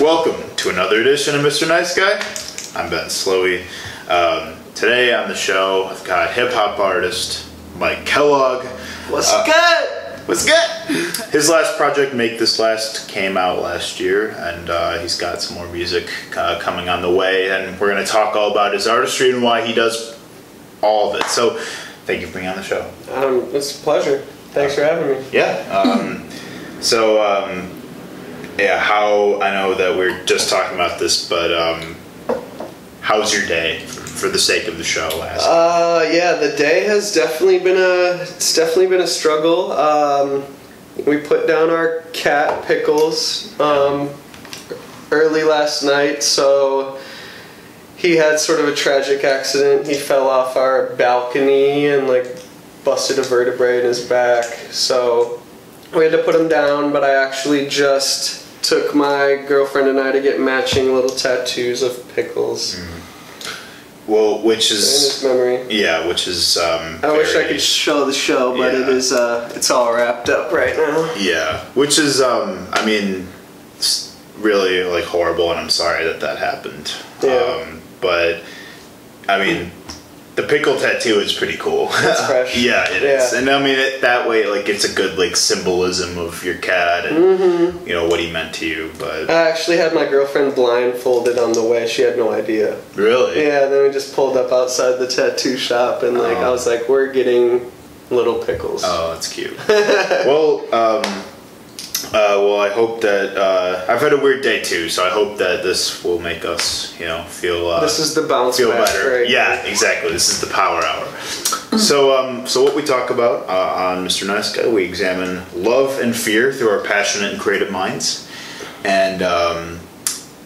Welcome to another edition of Mr. Nice Guy. I'm Ben Slowey. Um, today on the show, I've got hip hop artist Mike Kellogg. What's Uh, good? What's good? His last project, Make This Last, came out last year, and uh, he's got some more music uh, coming on the way. And we're going to talk all about his artistry and why he does all of it. So, thank you for being on the show. Um, it's a pleasure. Thanks for having me. Yeah. Um, so, um, yeah, how I know that we're just talking about this, but um, how's your day for the sake of the show? Last Uh, yeah, the day has definitely been a it's definitely been a struggle. Um, we put down our cat Pickles um, early last night, so he had sort of a tragic accident. He fell off our balcony and like busted a vertebrae in his back. So we had to put him down, but I actually just took my girlfriend and I to get matching little tattoos of Pickles well, which in his is memory. yeah, which is um, I wish I could show the show, but it Yeah. is uh, it's all wrapped up right now. Yeah, which is, um, I mean, it's really like horrible, and I'm sorry that that happened. Yeah. Um, but I mean, the pickle tattoo is pretty cool. It's fresh. yeah, it is, Yeah. and I mean it, that way, like it's a good like symbolism of your cat and Mm-hmm. you know what he meant to you. But I actually had my girlfriend blindfolded on the way. She had no idea. really, Yeah, then we just pulled up outside the tattoo shop, and like I Oh. was like, "We're getting little pickles." Oh, that's cute. well, um, uh, well, I hope that uh, I've had a weird day too, so I hope that this will make us, you know, feel. Uh, this is the bounce feel back, better. right? Yeah, exactly. This is the power hour. So, um, so what we talk about uh, on Mr. Nice Guy, we examine love and fear through our passionate and creative minds. And um,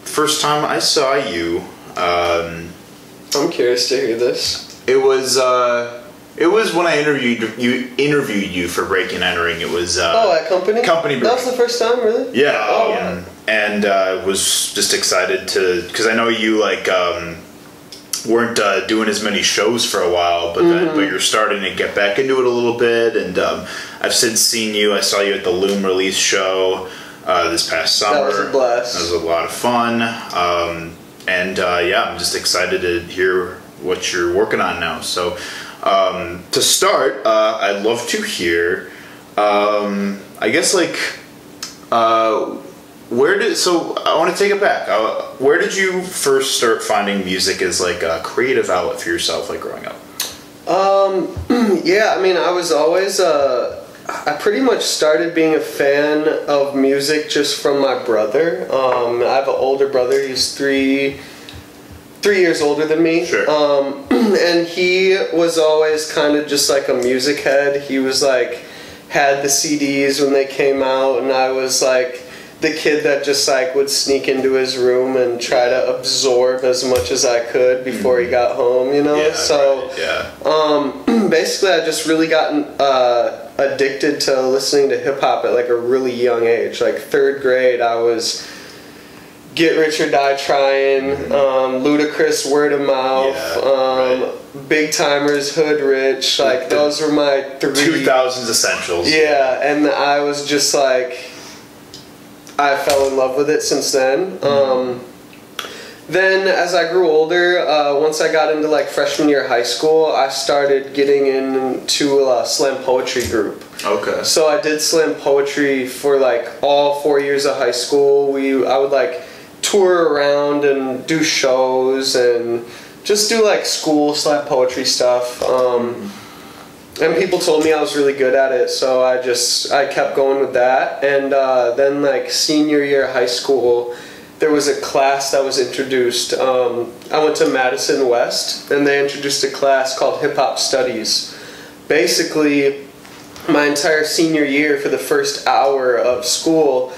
first time I saw you, um, I'm curious to hear this. it was uh, it was when I interviewed you interviewed you for Breaking and Entering. It was uh, Oh, at company. Company That was the first time, really. Yeah, Oh. um, and uh, was just excited to because I know you like um, weren't uh, doing as many shows for a while, but then Mm-hmm. but you're starting to get back into it a little bit. And um, I've since seen you. I saw you at the Loom release show uh, this past summer. That was a blast. That was a lot of fun. Um, and uh, yeah, I'm just excited to hear what you're working on now. So um, to start, uh, I'd love to hear. Um, I guess like uh, where did so I want to take it back. Uh, where did you first start finding music as like a creative outlet for yourself, like growing up? Um, yeah, I mean, I was always, uh, I pretty much started being a fan of music just from my brother. Um, I have an older brother, he's three, three years older than me. Sure. Um, and he was always kind of just like a music head. He was like, had the CDs when they came out, and I was like, the kid that just like would sneak into his room and try to absorb as much as I could before he got home, you know? Yeah, so right, yeah. um, basically, I just really gotten uh, addicted to listening to hip hop at like a really young age. Like third grade, I was Get Rich or Die Trying, um, Ludacris, Word of Mouth, Yeah, um, Big Tymers, Hood Rich. Like The- those were my three. Two thousands essentials. Yeah, and I was just like, I fell in love with it since then. Um, then, as I grew older, uh, once I got into like freshman year of high school, I started getting into a slam poetry group. Okay. So I did slam poetry for like all four years of high school. We I would like tour around and do shows and just do like school slam poetry stuff. Um, and people told me I was really good at it, so I just I kept going with that. And uh, then like senior year of high school, there was a class that was introduced. Um, I went to Madison West, and they introduced a class called Hip Hop Studies. Basically, my entire senior year for the first hour of school,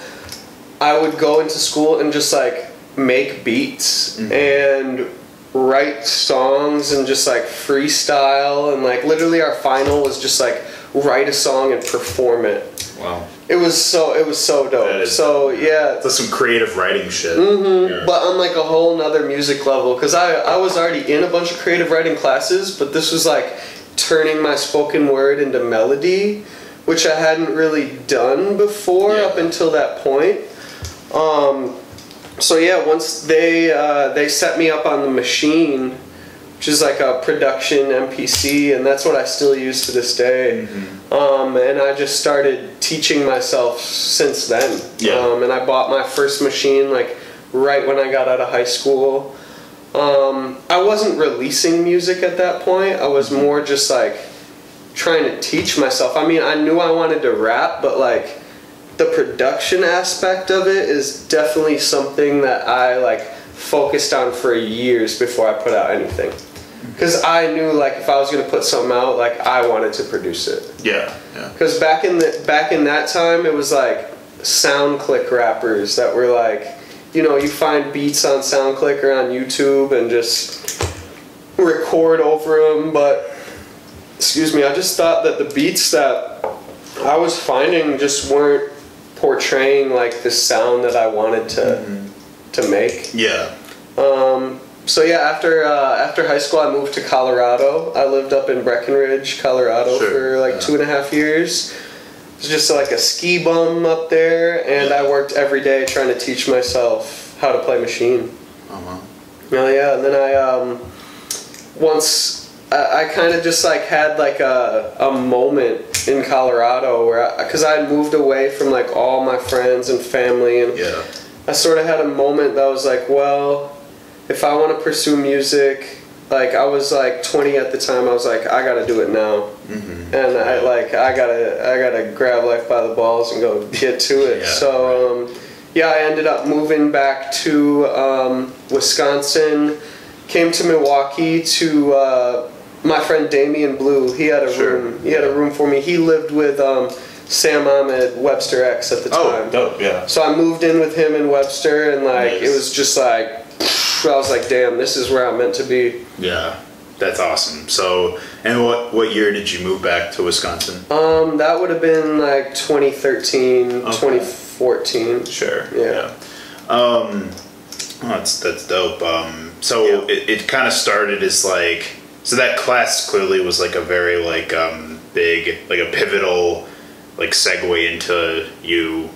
I would go into school and just like make beats and write songs and just like freestyle and like literally our final was just like write a song and perform it. Wow. It was so it was so dope. So dope, yeah, That's some creative writing shit. Mm-hmm. but on like a whole nother music level because I, I was already in a bunch of creative writing classes but this was like turning my spoken word into melody which i hadn't really done before Yeah. up until that point um, so yeah once they uh, they set me up on the machine which is like a production mpc and that's what i still use to this day. Um, and i just started teaching myself since then. Yeah. um, and i bought my first machine like right when i got out of high school. Um, i wasn't releasing music at that point. I was more just like trying to teach myself. I mean i knew i wanted to rap but like the production aspect of it is definitely something that I like focused on for years before I put out anything. Because I knew like if I was gonna put something out, like I wanted to produce it. Yeah, yeah. Because back in the back in that time, it was like SoundClick rappers that were like, you know, you find beats on SoundClick or on YouTube and just record over them. But excuse me, I just thought that the beats that I was finding just weren't portraying like the sound that I wanted to to make. Yeah. Um, so yeah, after uh, after high school, I moved to Colorado. I lived up in Breckenridge, Colorado, Sure, for like yeah. two and a half years. It was just like a ski bum up there, and I worked every day trying to teach myself how to play machine. Oh wow. Oh yeah, and then I um, once I, I kind of just like had like a, a moment in Colorado where because I, had moved away from like all my friends and family and Yeah. I sort of had a moment that was like, well, if I want to pursue music, like I was like 20 at the time, I was like, I gotta do it now, Mm-hmm. and I like I gotta I gotta grab life by the balls and go get to it. Yeah, so um, yeah, I ended up moving back to um, Wisconsin, came to Milwaukee to. Uh, my friend Damian Blue, he had a Sure, room. He had a room for me. He lived with um, Sam Ahmed, Webster X at the time. Oh, time. dope. Yeah. So I moved in with him in Webster, and like Nice. it was just like I was like, damn, this is where I'm meant to be. Yeah. That's awesome. So, and what what year did you move back to Wisconsin? Um, that would have been like 2013, Okay. 2014. Sure. Yeah. Um, oh, that's that's dope. Um, so Yeah. it, it kind of started as like so that class clearly was like a very like um big like a pivotal like segue into you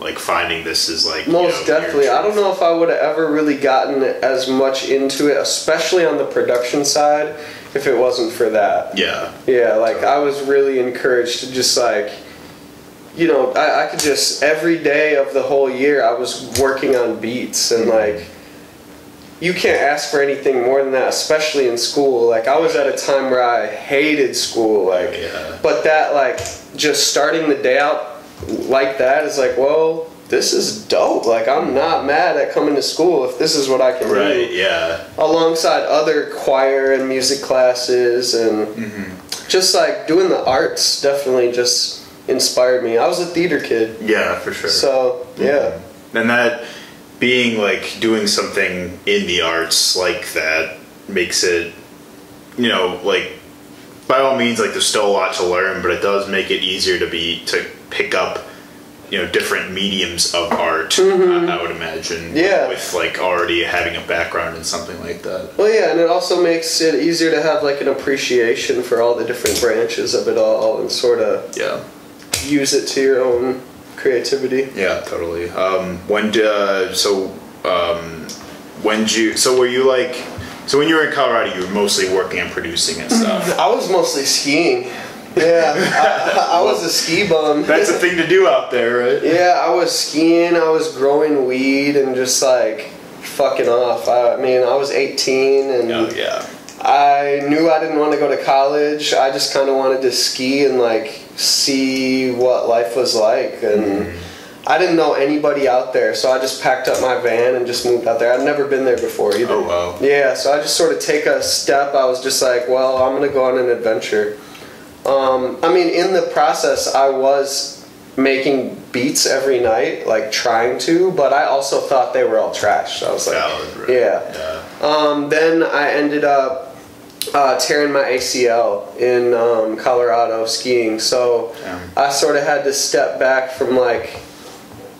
like finding this is like you Most know, definitely. I don't know if I would have ever really gotten as much into it, especially on the production side, if it wasn't for that. Yeah. Yeah, like I was really encouraged to just like, you know, I, I could just every day of the whole year I was working on beats and like, you can't ask for anything more than that, especially in school. Like I was at a time where I hated school, like, Yeah. but that like just starting the day out like that is like, well, this is dope. Like I'm not mad at coming to school if this is what I can Right. do Yeah. alongside other choir and music classes and Mm-hmm. just like doing the arts definitely just inspired me. I was a theater kid, Yeah, for sure. so yeah. and that being like doing something in the arts like that makes it you know like by all means like there's still a lot to learn but it does make it easier to be to pick up you know different mediums of art I, I would imagine Mm-hmm. Yeah. with like already having a background in something like that Well, yeah, and it also makes it easier to have like an appreciation for all the different branches of it all and sort of yeah use it to your own creativity. yeah totally um when uh, so um when did you so were you like so when you were in colorado you were mostly working and producing and stuff I was mostly skiing. Yeah, I, I was a ski bum. That's a thing to do out there, right? Yeah, I was skiing, I was growing weed and just like fucking off. I, I mean, I was 18 and Oh yeah. I knew I didn't want to go to college. I just kind of wanted to ski and like see what life was like and I didn't know anybody out there, so I just packed up my van and just moved out there. I'd never been there before either. Oh wow. Yeah, so I just sort of take a step. I was just like, well, I'm gonna go on an adventure. Um, I mean, in the process, I was making beats every night, like trying to, but I also thought they were all trash. So I was like, Valid, right? yeah. Yeah. Um, then I ended up uh, tearing my ACL in um, Colorado skiing. So Damn. I sort of had to step back from like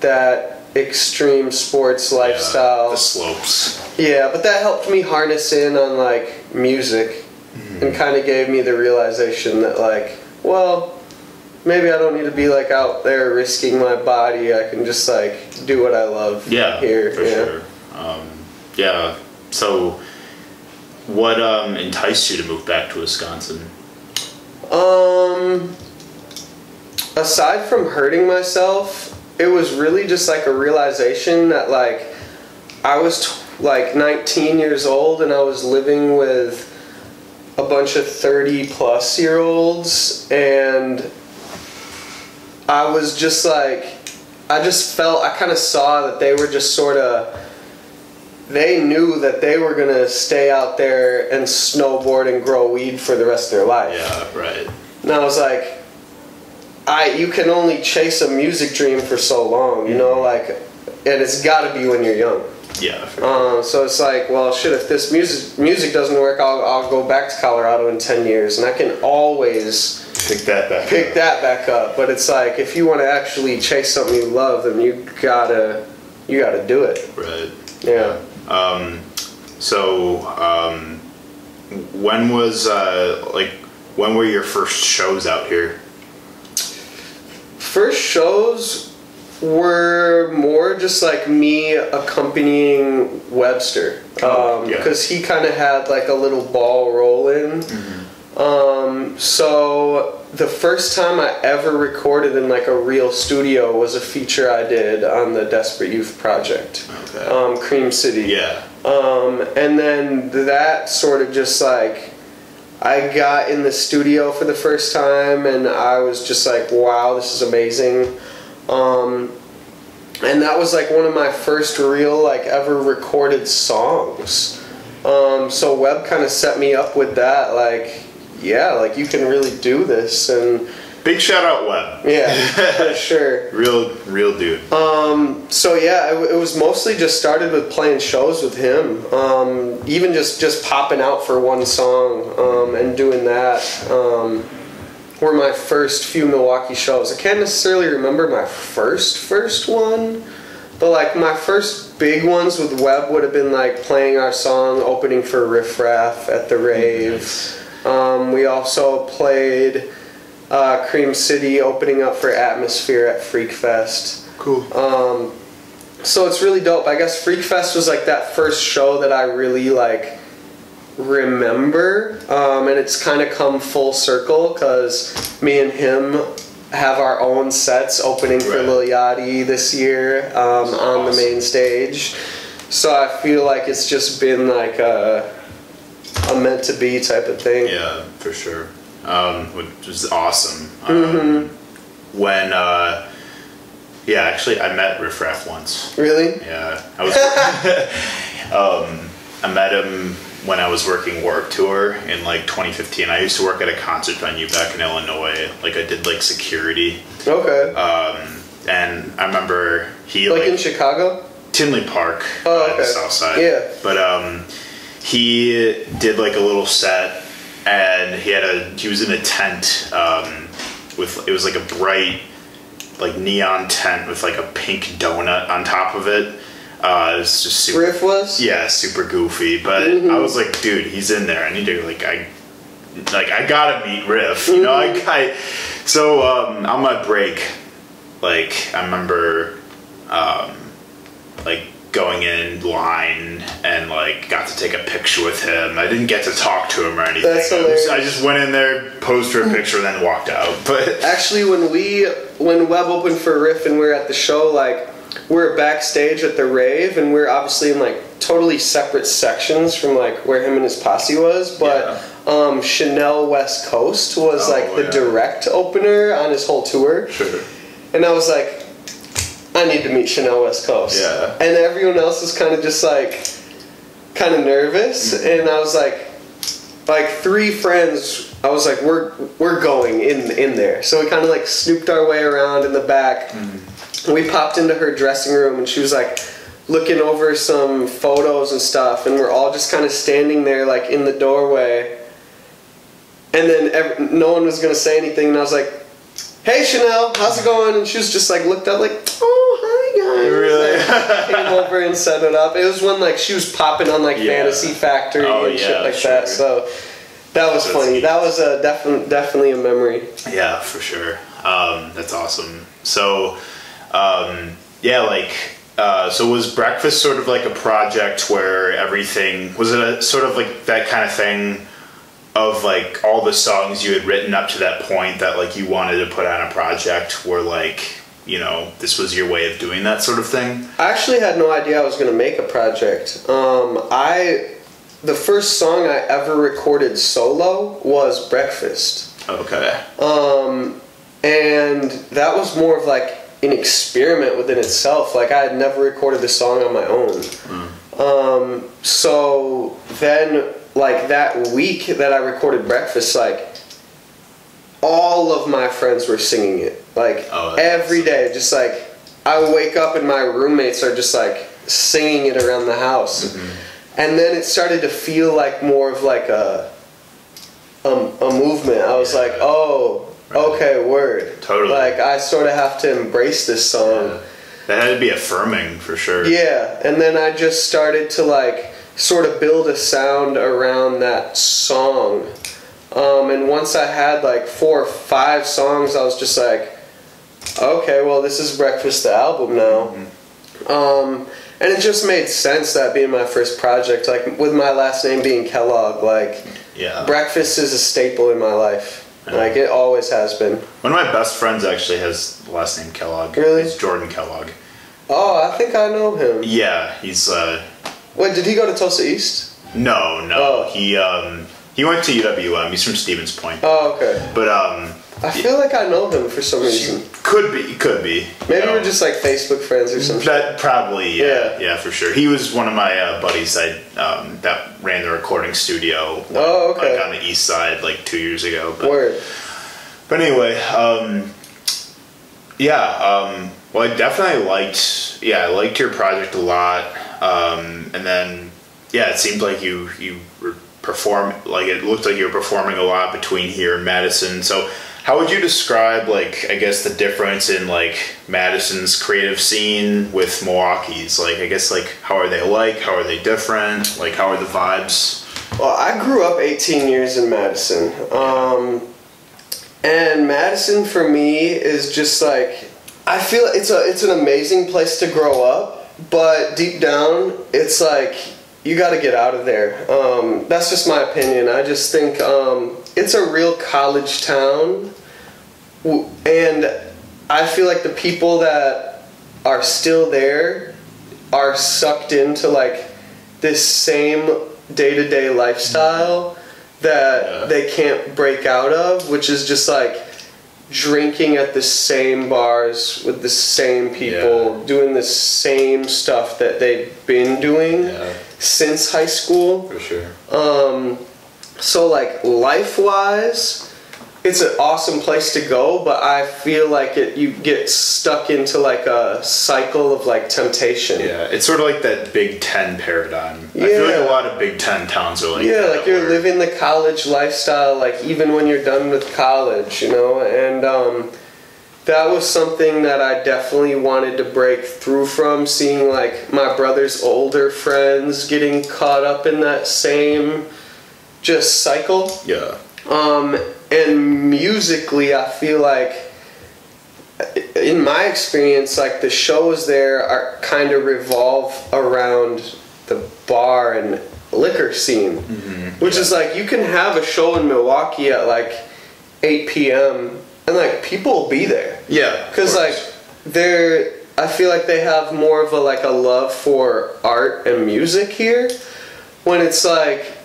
that extreme sports Yeah, lifestyle. the slopes. Yeah, but that helped me harness in on like music Mm-hmm. and kind of gave me the realization that like, well, maybe I don't need to be like out there risking my body. I can just like do what I love Yeah, here. for yeah. sure. Um, yeah. So, what um, enticed you to move back to Wisconsin? Um, aside from hurting myself, it was really just like a realization that like I was t- like 19 years old and I was living with a bunch of 30 plus year olds and I was just like I just felt I kind of saw that they were just sort of they knew that they were going to stay out there and snowboard and grow weed for the rest of their life. Yeah, right. And I was like, I you can only chase a music dream for so long, you know, like, and it's got to be when you're young. Yeah. For sure. Uh, so it's like, well, shit, if this music music doesn't work, I'll I'll go back to Colorado in ten years, and I can always Pick that back. pick up. that back up. But it's like, if you want to actually chase something you love, then you gotta you gotta do it. Right. Yeah. Um, so, um, when was uh, like when were your first shows out here? First shows were more just like me accompanying Webster Oh, yeah. because he kind of had like a little ball rolling. Um, so the first time I ever recorded in like a real studio was a feature I did on the Desperate Youth project, Okay. um, Cream City. yeah. Um, and then that sort of just like I got in the studio for the first time and I was just like, wow, this is amazing. Um, and that was like one of my first real like ever recorded songs. Um, so Webb kind of set me up with that, like, yeah, like you can really do this, and Big shout out web yeah, for sure. Real, real dude. Um, so yeah, it, it was mostly just started with playing shows with him. Um, even just just popping out for one song um, and doing that um, were my first few Milwaukee shows. I can't necessarily remember my first first one, but like my first big ones with web would have been like playing our song opening for Riff Raff at the rave. Um, we also played uh, Cream City opening up for Atmosphere at Freak Fest. Cool. Um, so it's really dope. I guess Freak Fest was like that first show that I really like remember, um, and it's kind of come full circle because me and him have our own sets opening for Right. Lil Yachty this year um, on the main stage. So I feel like it's just been like a, a meant to be type of thing. Yeah, for sure. Um, which was awesome. Um, When, uh, yeah, actually, I met Riff Raff once. Really? Yeah, I was. um, I met him when I was working Warped Tour in like 2015. I used to work at a concert venue back in Illinois. Like I did like security, Okay. um, and I remember he like like, in Chicago? Tinley Park Oh, uh, the south side. Yeah. But um, he did like a little set, and he had a he was in a tent um, with it was like a bright like neon tent with like a pink donut on top of it. Uh, it was just super. Riff was? Yeah, super goofy. But Mm-hmm. I was like, dude, he's in there. I need to like I like I gotta meet Riff. You know, I, Mm-hmm. I so um, on my break, like I remember um, like going in line and like got to take a picture with him. I didn't get to talk to him or anything. That's I, hilarious. I just went in there, posed for a picture, and then walked out. But Actually, when we when Web opened for Riff and we are at the show, like we we're backstage at the rave, and we are obviously in like totally separate sections from like where him and his posse was. But um, Chanel West Coast was Oh, like the yeah. direct opener on his whole tour, sure. and I was like, I need to meet Chanel West Coast. Yeah. And everyone else was kind of just like, kind of nervous, Mm-hmm. and I was like, like three friends. I was like, we're we're going in in there. So we kind of like snooped our way around in the back. Mm-hmm. We popped into her dressing room, and she was like looking over some photos and stuff, and we're all just kind of standing there like in the doorway. and then no one was gonna say anything, and I was like, "Hey Chanel, how's it going?" And she was just like looked up like, "Oh hi guys." Really? Came over and set it up. It was when like she was popping on like Yeah. Fantasy Factory Oh, and shit like sure. that. So that was That's funny. neat. That was a definitely definitely a memory. Yeah, for sure. Um, that's awesome. So, um, yeah, like, uh, so was breakfast sort of like a project where everything was it a sort of like that kind of thing of like all the songs you had written up to that point that like you wanted to put on a project where like you know this was your way of doing that sort of thing. I actually had no idea I was gonna make a project. Um, I the first song I ever recorded solo was Breakfast. Okay. Um, and that was more of like an experiment within itself. Like I had never recorded the song on my own. Um, so then, like that week that I recorded Breakfast, like all of my friends were singing it. Like Oh, every awesome. day, just like I wake up and my roommates are just like singing it around the house. Mm-hmm. And then it started to feel like more of like a a, a movement. I was Yeah. like, oh, Right. okay, word. Totally. Like I sort of have to embrace this song. That had to be affirming for sure. Yeah, and then I just started to like sort of build a sound around that song. Um, and once I had like four or five songs, I was just like, okay, well, this is Breakfast the album now. Um, and it just made sense that being my first project, like with my last name being Kellogg, like Yeah. breakfast is a staple in my life. Yeah. Like it always has been. One of my best friends actually has the last name Kellogg. Really? It's Jordan Kellogg. Oh, I think I know him. Yeah, he's uh Wait, did he go to Tulsa East? no, no. Oh. He um he went to UWM. He's from Stevens Point. Oh, okay. But um I feel like I know him for some reason. could be could be. Maybe we're just like Facebook friends or something. that probably yeah, Yeah. yeah for sure. He was one of my uh, buddies I um, that ran the recording studio. Oh, okay. Like on the east side, like two years ago. But, Word. But anyway, um, yeah. Um, well, I definitely liked. Yeah, I liked your project a lot. Um, and then, yeah, it seemed like you you were perform like it looked like you were performing a lot between here and Madison. So, how would you describe like I guess the difference in like Madison's creative scene with Milwaukee's? Like, I guess like how are they alike? How are they different? Like, how are the vibes? Well, I grew up 18 years in Madison. Um, and Madison for me is just like I feel it's a it's an amazing place to grow up, but deep down it's like you got to get out of there. Um, that's just my opinion. I just think um, it's a real college town, and I feel like the people that are still there are sucked into like this same day-to-day lifestyle that Yeah. they can't break out of which is just like drinking at the same bars with the same people Yeah. doing the same stuff that they've been doing Yeah. since high school For sure. um, so like life wise, it's an awesome place to go, but I feel like it you get stuck into like a cycle of like temptation. Yeah, it's sort of like that Big Ten paradigm. I feel like a lot of Big Ten towns are like yeah, like you're where- living the college lifestyle, like even when you're done with college, you know, and um, that was something that I definitely wanted to break through from. Seeing like my brother's older friends getting caught up in that same just cycle. Yeah, Um, and musically, I feel like, in my experience, like the shows there are kind of revolve around the bar and liquor scene, which is like you can have a show in Milwaukee at like 8 p.m. and like people will be there yeah. because like they're i feel like they have more of a like a love for art and music here when it's like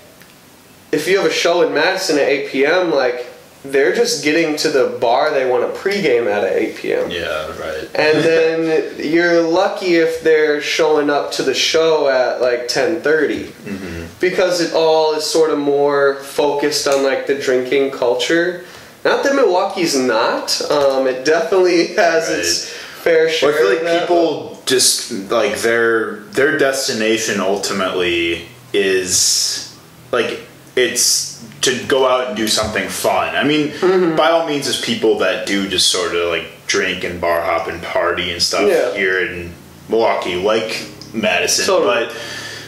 if you have a show in madison at 8 p.m like they're just getting to the bar they want to pregame at at 8 p.m yeah, right. and then you're lucky if they're showing up to the show at like 10:30 because it all is sort of more focused on like the drinking culture. Not that Milwaukee's not. Um, it definitely has Right. its fair share. Well, I feel of like that, people just like their their destination ultimately is like it's to go out and do something fun. I mean, Mm-hmm. by all means, there's people that do just sort of like drink and bar hop and party and stuff Yeah. here in Milwaukee, like Madison. Totally. But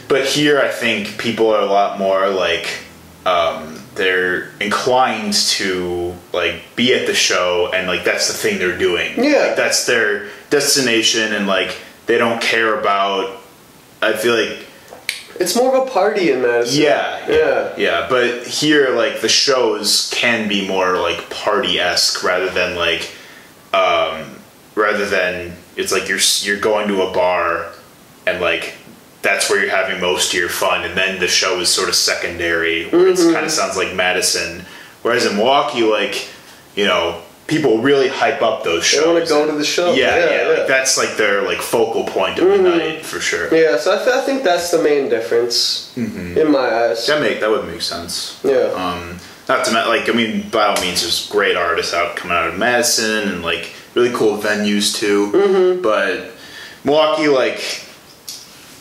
but here, I think people are a lot more like um, they're inclined to like be at the show and like that's the thing they're doing. Yeah. like, that's their destination, and like they don't care about. I feel like It's more of a party in Madison. yeah, Yeah. yeah. But here, like the shows can be more like party esque rather than like, um, rather than it's like you're you're going to a bar, and like that's where you're having most of your fun, and then the show is sort of secondary. Where Mm-hmm. it kind of sounds like Madison, whereas in Milwaukee, like you know. People really hype up those shows. They wanna go to the show. Yeah, Yeah, yeah. yeah. Mm-hmm. Like that's like their like focal point of the night for sure. Yeah, so I, th- I think that's the main difference Mm-hmm. in my eyes. That make that would make sense. Yeah. Um, not to mention, like I mean, by all means, there's great artists out coming out of Madison and like really cool venues too. Mm-hmm. But Milwaukee, like,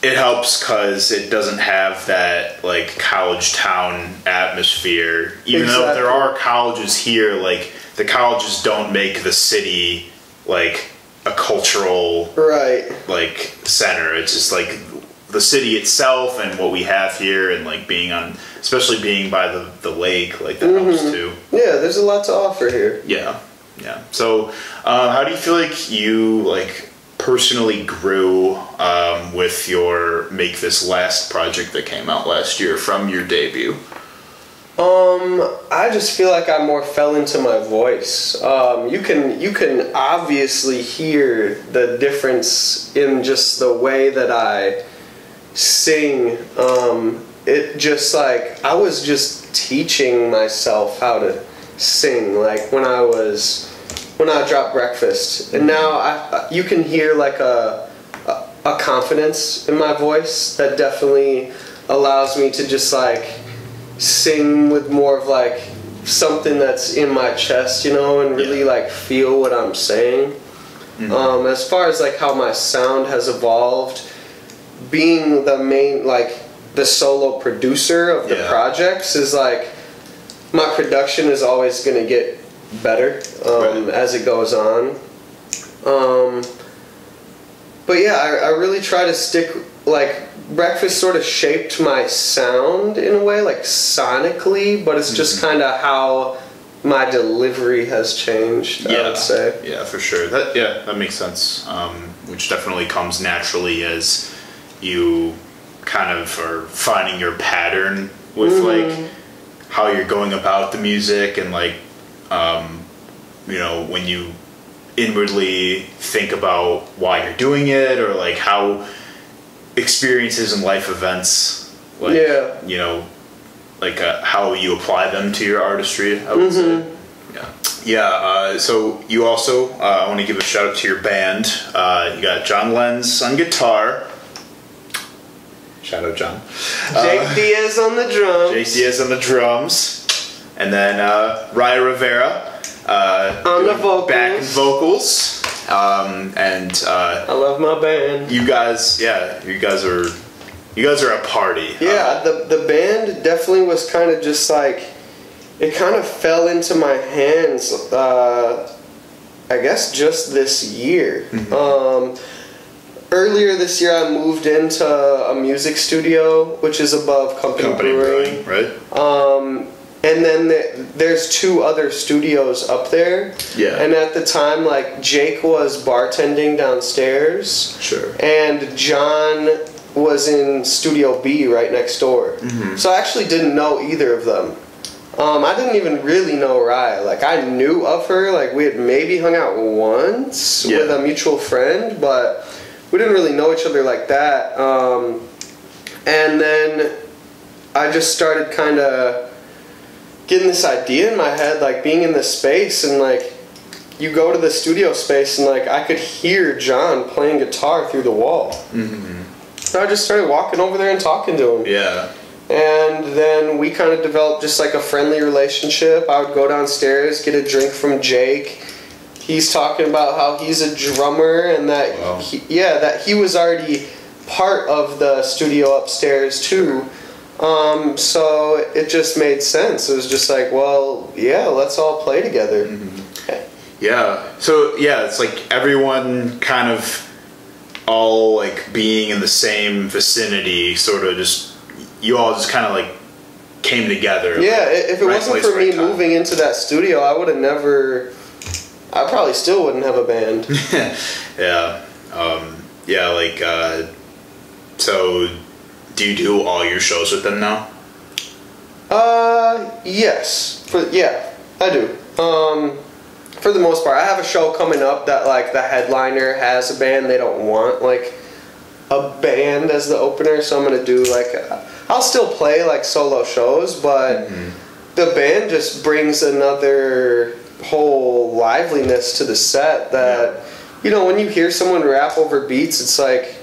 it helps because it doesn't have that like college town atmosphere. Even though there are colleges here, like the colleges don't make the city like a cultural Right. like center. It's just like the city itself and what we have here, and like being on, especially being by the the lake, like that helps too. Yeah, there's a lot to offer here. Yeah, yeah. So, uh, how do you feel like you like personally grew um, with your make this last project that came out last year from your debut? Um, I just feel like I more fell into my voice. Um, you can you can obviously hear the difference in just the way that I sing. Um, it just like I was just teaching myself how to sing. Like when I was when I dropped breakfast, and now I you can hear like a a, a confidence in my voice that definitely allows me to just like sing with more of like something that's in my chest, you know, and really Yeah. like feel what I'm saying. Um, as far as like how my sound has evolved, being the main like the solo producer of the Yeah. projects is like my production is always gonna get better um, Right. as it goes on. Um, but yeah, I, I really try to stick like breakfast sort of shaped my sound in a way, like sonically, but it's just Mm-hmm. kind of how my delivery has changed. I would say. Yeah, for sure. That yeah, that makes sense. Um, which definitely comes naturally as you kind of are finding your pattern with Mm-hmm. like how you're going about the music and like um, you know when you inwardly think about why you're doing it or like how experiences and life events like Yeah. you know like uh, how you apply them to your artistry i would say. Yeah. Yeah uh, so you also uh, i want to give a shout out to your band. Uh, you got john lenz on guitar. Shout out john Jake Diaz on the drum. Jake Diaz on the drums, and then uh, Raya Rivera uh, On the vocals. back vocals, um, and uh, I love my band. you guys, yeah, you guys are, you guys are a party. Yeah, Uh, the the band definitely was kind of just like it kind of fell into my hands. Uh, I guess just this year. Um, earlier this year, I moved into a music studio, which is above Company, company Brewing. brewing, right? Um, and then the, there's two other studios up there. Yeah. And at the time, like Jake was bartending downstairs. Sure. And John was in Studio B right next door. Mm-hmm. So I actually didn't know either of them. Um, I didn't even really know Raya. Like I knew of her. Like we had maybe hung out once Yeah. with a mutual friend, but we didn't really know each other like that. Um, and then I just started kind of getting this idea in my head, like being in this space and like you go to the studio space and like I could hear John playing guitar through the wall. Mm-hmm. So I just started walking over there and talking to him. Yeah. And then we kind of developed just like a friendly relationship. I would go downstairs, get a drink from Jake. He's talking about how he's a drummer and that Wow. he, yeah, that he was already part of the studio upstairs too. Um, so it just made sense. It was just like, well, yeah, let's all play together. Yeah. So yeah, it's like everyone kind of all like being in the same vicinity, sort of just you all just kind of like came together. Yeah, like, if it right wasn't place, for right me time. moving into that studio, I would have never. I probably still wouldn't have a band. yeah. Um, yeah. Like. Uh, so, do you do all your shows with them now? Uh, yes. For yeah, I do. Um, for the most part, I have a show coming up that like the headliner has a band. They don't want like a band as the opener, so I'm gonna do like I'll still play like solo shows, but the band just brings another whole liveliness to the set that you know when you hear someone rap over beats, it's like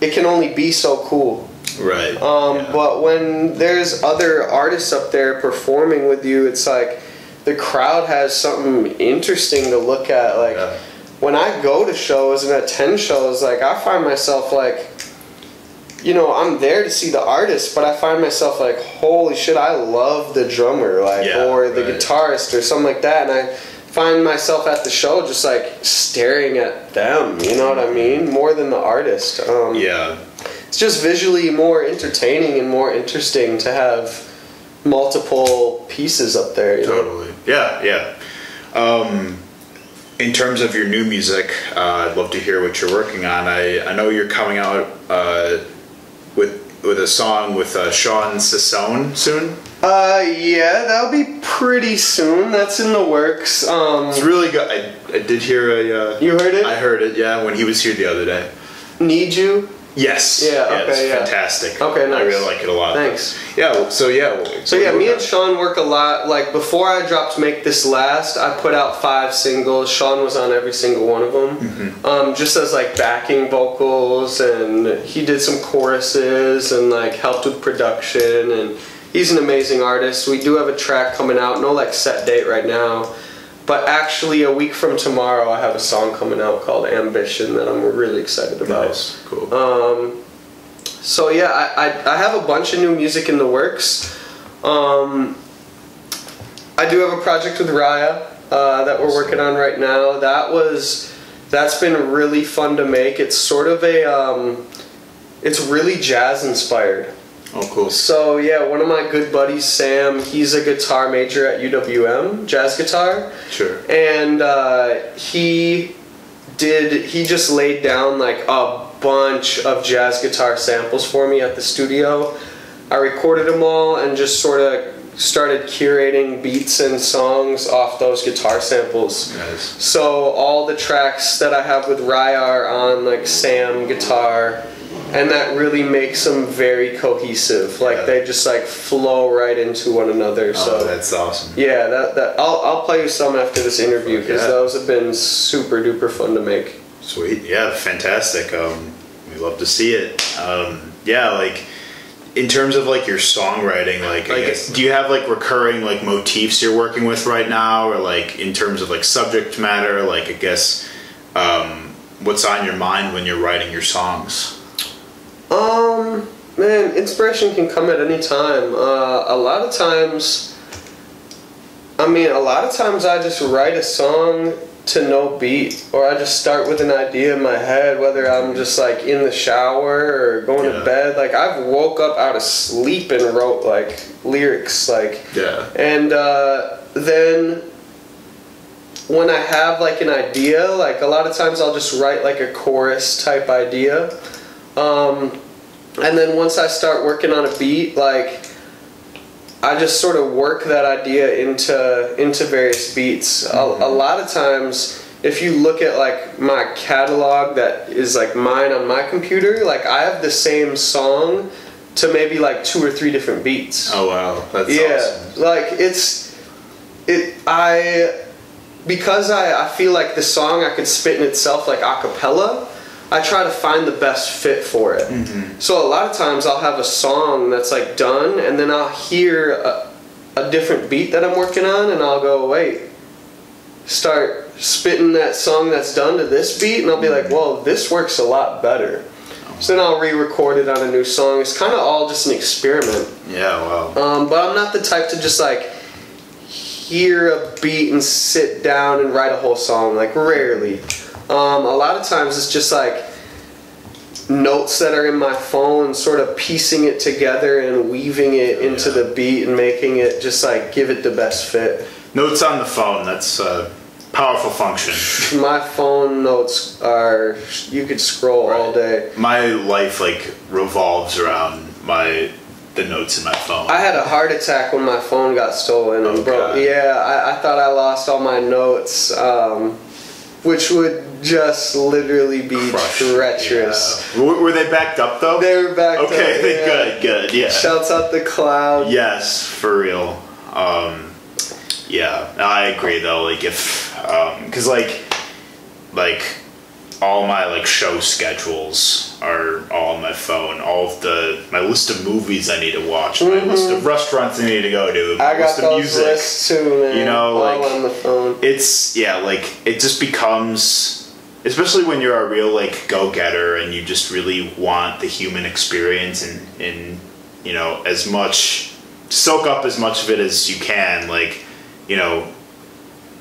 it can only be so cool. Right. Um, yeah. But when there's other artists up there performing with you, it's like the crowd has something interesting to look at. Like Yeah. when I go to shows and attend shows, like I find myself like, you know, I'm there to see the artist, but I find myself like, holy shit, I love the drummer, like, Yeah, or the right. guitarist or something like that, and I find myself at the show just like staring at them. You know what I mean? More than the artist. Um, yeah. It's just visually more entertaining and more interesting to have multiple pieces up there. You know? Totally. Yeah, yeah. Um, in terms of your new music, uh, I'd love to hear what you're working on. I, I know you're coming out uh, with with a song with uh, Sean Sassone soon. Uh, yeah, that'll be pretty soon. That's in the works. Um, It's really good. I, I did hear a. Uh, you heard it? I heard it. Yeah, when he was here the other day. Need you? Yes. Yeah, it's okay, yeah. fantastic. Okay, I really like it a lot. Thanks. Yeah. So yeah. well, So yeah, me and Sean work a lot. Like before I dropped "Make This Last," I put out five singles. Sean was on every single one of them, Mm-hmm. um, just as like backing vocals, and he did some choruses and like helped with production. And he's an amazing artist. We do have a track coming out. No like set date right now, but actually a week from tomorrow, I have a song coming out called "Ambition" that I'm really excited about. Nice. Cool. Um, so yeah, I, I, I have a bunch of new music in the works. Um, I do have a project with Raya uh, that we're working on right now. That was that's been really fun to make. It's sort of a um, it's really jazz inspired. Oh, cool. So yeah, one of my good buddies, Sam, he's a guitar major at UWM, jazz guitar Sure. and uh, he did he just laid down like a bunch of jazz guitar samples for me at the studio i recorded them all and just sort of started curating beats and songs off those guitar samples Nice. so all the tracks that i have with raya are on like sam guitar and that really makes them very cohesive like Yeah. they just like flow right into one another so Oh, that's awesome. yeah, that, that I'll, I'll play you some after this interview because Yeah. those have been super duper fun to make. Sweet. Yeah, fantastic. Um, we love to see it. Um, yeah, like in terms of like your songwriting, like I Like- guess, do you have like recurring like motifs you're working with right now, or like in terms of like subject matter, like I guess um, what's on your mind when you're writing your songs? Um, man, inspiration can come at any time. Uh, a lot of times, I mean, a lot of times I just write a song to no beat, or I just start with an idea in my head, whether I'm just like in the shower or going Yeah. to bed. Like I've woke up out of sleep and wrote like lyrics, like Yeah. And uh, then when I have like an idea, like a lot of times I'll just write like a chorus type idea. Um, and then once I start working on a beat, like I just sort of work that idea into into various beats. A, a lot of times, if you look at like my catalog that is like mine on my computer, like I have the same song to maybe like two or three different beats Oh wow, that's yeah awesome. like it's it i because I, I feel like the song i could spit in itself like a cappella i try to find the best fit for it so a lot of times i'll have a song that's like done and then i'll hear a, a different beat that i'm working on and i'll go wait start spitting that song that's done to this beat and i'll be like well this works a lot better So then I'll re-record it on a new song. It's kind of all just an experiment. Yeah, wow. Um, but I'm not the type to just like hear a beat and sit down and write a whole song. Like rarely. Um, a lot of times it's just like notes that are in my phone, sort of piecing it together and weaving it into Yeah. the beat and making it just like give it the best fit. Notes on the phone. That's a powerful function. My phone notes are you could scroll all day. My life like revolves around my the notes in my phone. I had a heart attack when my phone got stolen and Oh, broke. God. Yeah, I, I thought I lost all my notes, um, which would just literally be Crush. treacherous. Yeah. Were, they backed up though? They were back. Up. Okay, yeah. good, good, yeah. Shouts out the cloud. Yes, for real. Um, yeah, I agree though. Like if, um 'cause like, like all my like show schedules are all on my phone. All of the my list of movies I need to watch, my list of restaurants I need to go to, my Mm-hmm. I got list of those music. lists too, man. You know, all like- on the phone. It's yeah, like it just becomes, especially when you're a real like go getter and you just really want the human experience and and you know as much soak up as much of it as you can. Like you know,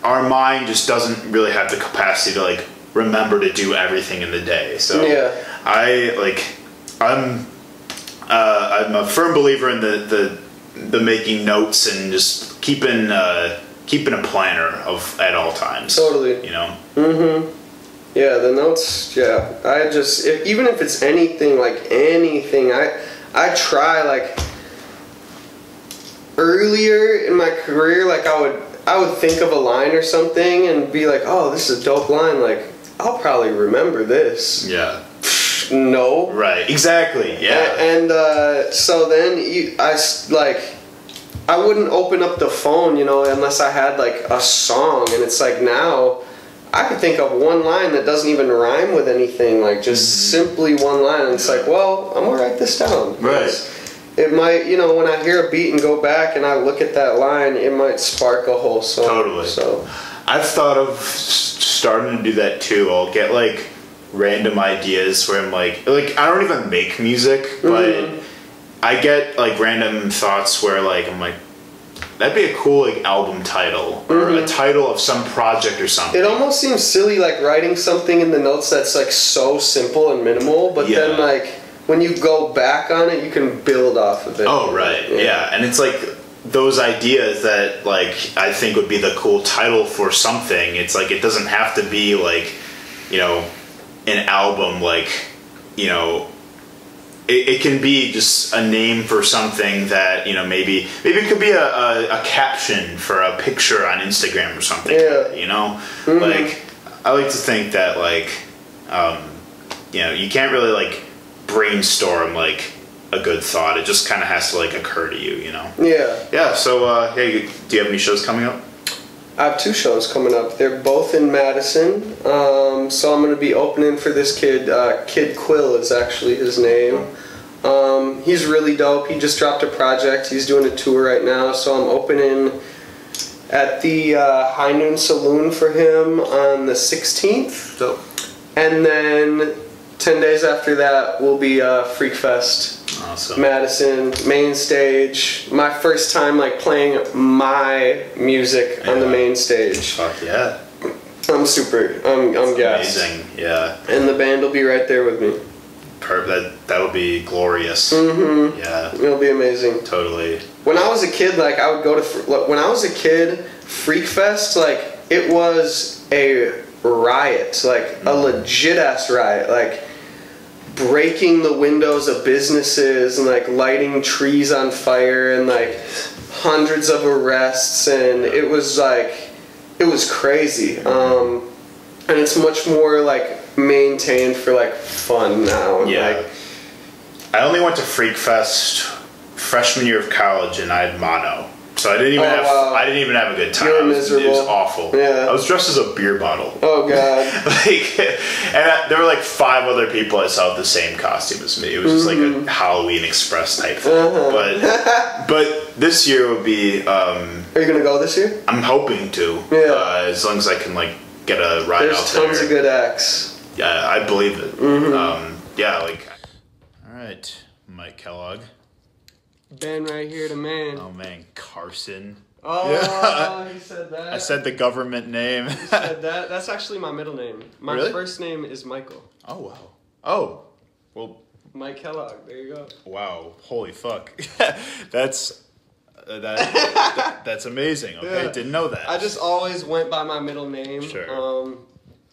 our mind just doesn't really have the capacity to like remember to do everything in the day. So Yeah. I like I'm uh, I'm a firm believer in the the the making notes and just keeping uh, keeping a planner of at all times. Totally. You know. Mm-hmm. Yeah, the notes. Yeah, I just if, even if it's anything like anything, I I try like earlier in my career, like I would I would think of a line or something and be like, oh, this is a dope line. Like I'll probably remember this. Yeah. No. Right. Exactly. Yeah. A- And uh, so then you, I like, I wouldn't open up the phone, you know, unless I had like a song. And it's like now, I could think of one line that doesn't even rhyme with anything, like just simply one line. And it's like, well, I'm gonna write this down. Right. It might, you know, when I hear a beat and go back and I look at that line, it might spark a whole song. Totally. So I've thought of starting to do that too. I'll get like random ideas where I'm like, like I don't even make music, but Mhm. I get like random thoughts where like I'm like, that'd be a cool like album title or a title of some project or something. It almost seems silly, like writing something in the notes that's like so simple and minimal, but then like when you go back on it, you can build off of it. Oh right, yeah. and it's like those ideas that like I think would be the cool title for something. It's like it doesn't have to be like, you know, an album like, you know. It, it can be just a name for something that you know maybe maybe it could be a, a, a caption for a picture on Instagram or something Yeah. you know like I like to think that like um, you know you can't really like brainstorm like a good thought it just kind of has to like occur to you you know Yeah. yeah so uh, hey do you have any shows coming up I have two shows coming up. They're both in Madison. Um, so I'm going to be opening for this kid. Uh, kid Quill is actually his name. Um, he's really dope. He just dropped a project. He's doing a tour right now. So I'm opening at the uh, High Noon Saloon for him on the 16th. dope And then 10 days after that will be uh, Freak Fest. awesome Madison, main stage. My first time like playing my music on the main stage. fuck yeah I'm super. I'm I'm gassed. amazing yeah And the band will be right there with me. per- that that'll be glorious Mm-hmm. yeah It'll be amazing. totally When I was a kid, like I would go to when I was a kid, Freak Fest, like it was a riot, like a legit ass riot, like breaking the windows of businesses and like lighting trees on fire and like hundreds of arrests and it was like it was crazy. Um, and it's much more like maintained for like fun now. And, Yeah. Like, I only went to Freak Fest freshman year of college, and I had mono, so I didn't even Oh, have wow. I didn't even have a good time. You were It was- It was awful. Yeah. I was dressed as a beer bottle. oh god. like, and I, there were like five other people I saw with the same costume as me. It was just like a Halloween Express type thing. Mm-hmm. Uh-huh. But but this year would be. Um, Are you gonna go this year? I'm hoping to. Yeah. Uh, as long as I can like get a ride There's out tons of good acts. Yeah, I believe it. Mm-hmm. Um, yeah, like All right, Mike Kellogg. Ben right here, the man. Oh man, Carson. Oh, Yeah. he said that. I said the government name. said that. That's actually my middle name. My Really? first name is Michael. oh wow. Oh, well, Mike Kellogg. There you go. wow. Holy fuck. that's uh, that, that- That's amazing. Okay, Yeah. didn't know that. I just always went by my middle name. Sure. Um,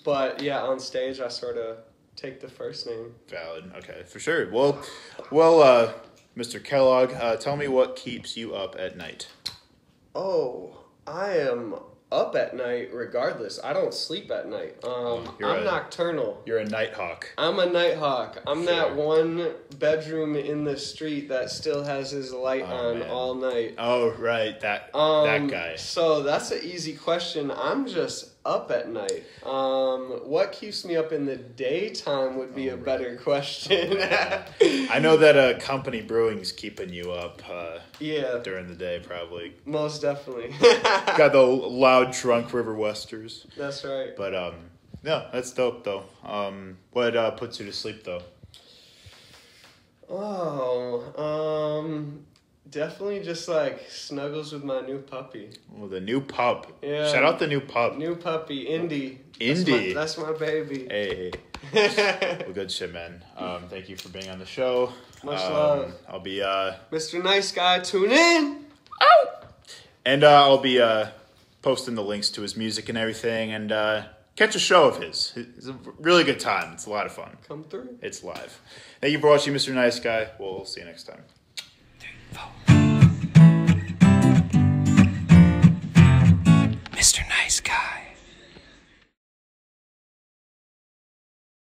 but yeah, on stage I sort of take the first name. valid. Okay, for sure. Well, well, uh, Mr. Kellogg, uh, tell me what keeps you up at night. Oh, I am up at night regardless. I don't sleep at night. Um, You're I'm a- nocturnal. You're a nighthawk. I'm a night hawk. I'm that one bedroom in the street that still has his light Oh, on man. all night. Oh right, that Um, that guy. So that's an easy question. I'm just up at night. Um, what keeps me up in the daytime would be Oh, a right. better question. I know that uh, company brewing's keeping you up uh, yeah, during the day, probably. most definitely. Got the loud, drunk River Westers. that's right. But um, no, that's dope though. Um, what uh, puts you to sleep though? Oh, um, definitely just like snuggles with my new puppy. Well, the new pup. Yeah. Shout out the new pup. New puppy, Indy. Indy. That's my, that's my baby. Hey, well, good shit, man. Um, thank you for being on the show. Much Um, love. I'll be uh, Mr. Nice Guy, tune in. and uh, I'll be uh, posting the links to his music and everything, and uh, catch a show of his. It's a really good time. It's a lot of fun. Come through. It's live. Thank you for watching, Mr. Nice Guy. We'll see you next time four.